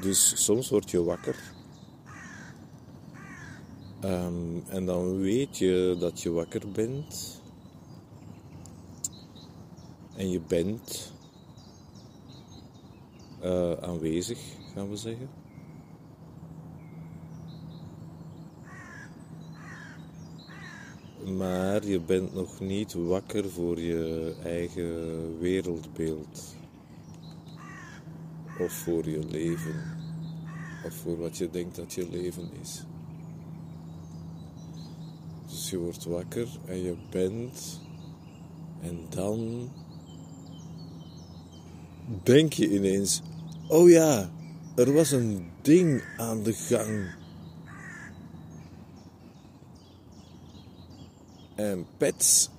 Dus soms word je wakker. Ehm, en dan weet je dat je wakker bent. En je bent eh, aanwezig, gaan we zeggen. Maar je bent nog niet wakker voor je eigen wereldbeeld. Of voor je leven. Of voor wat je denkt dat je leven is. Dus je wordt wakker en je bent. En dan denk je ineens: oh ja, er was een ding aan de gang. En pets,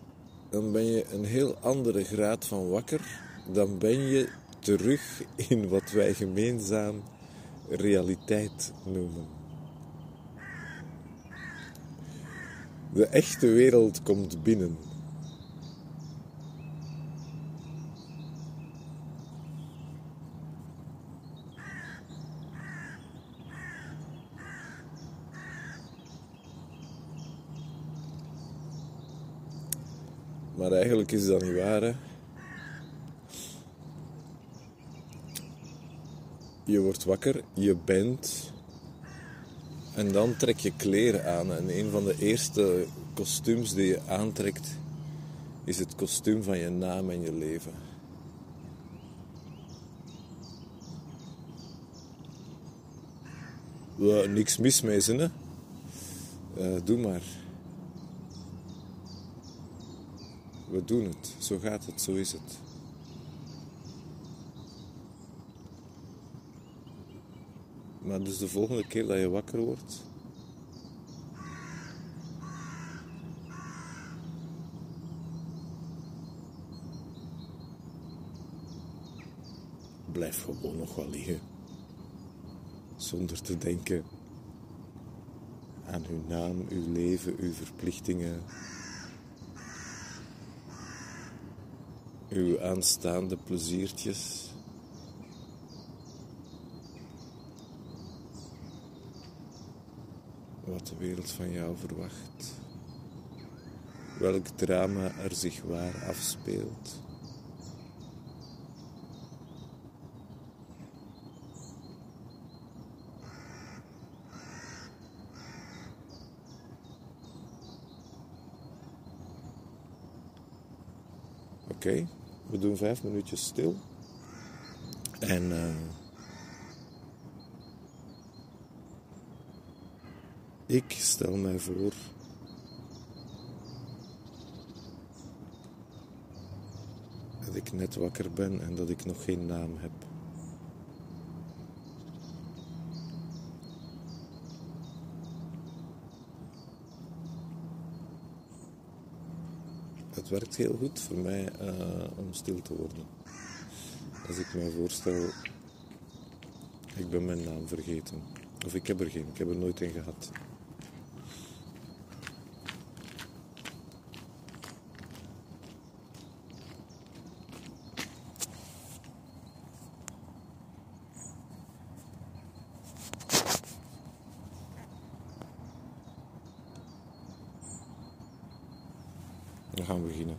dan ben je een heel andere graad van wakker. Dan ben je terug in wat wij gemeenzaam realiteit noemen. De echte wereld komt binnen. Maar eigenlijk is dat niet waar. Hè? Je wordt wakker, je bent. En dan trek je kleren aan. En een van de eerste kostuums die je aantrekt is het kostuum van je naam en je leven. Ja, niks mis mee, hè? Uh, doe maar. We doen het. Zo gaat het, zo is het. Dus de volgende keer dat je wakker wordt, blijf gewoon nog wel liggen. Zonder te denken aan uw naam, uw leven, uw verplichtingen. Uw aanstaande pleziertjes. Wat de wereld van jou verwacht. Welk drama er zich waar afspeelt. Oké, we doen vijf minuutjes stil. En uh, ik stel mij voor dat ik net wakker ben en dat ik nog geen naam heb. Het werkt heel goed voor mij uh, om stil te worden. Als ik mij voorstel, ik ben mijn naam vergeten. Of ik heb er geen, ik heb er nooit een gehad. Dan gaan we beginnen.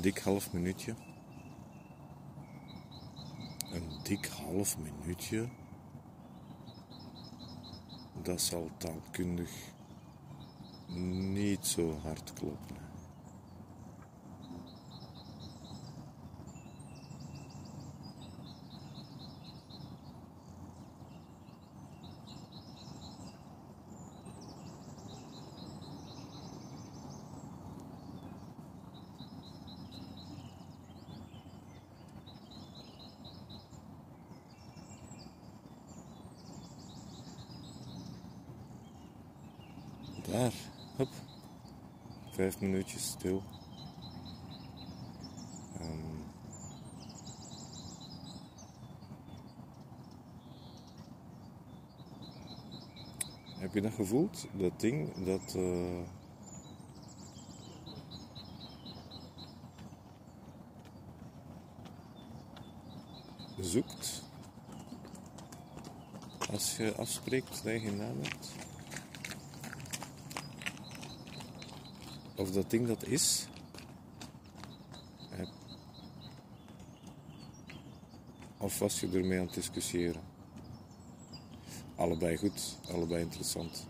Dik half minuutje. Een dik half minuutje. Dat zal taalkundig niet zo hard kloppen. Daar, hop. Vijf minuutjes stil. Ehm. heb je dat gevoeld? Dat ding dat. eh, zoekt als je afspreekt dat je naam? Of dat ding dat is. eh, Of was je ermee aan het discussiëren? Allebei goed, allebei interessant.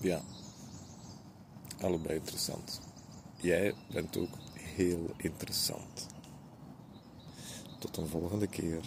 Ja, allebei interessant. Jij bent ook heel interessant. Tot een volgende keer.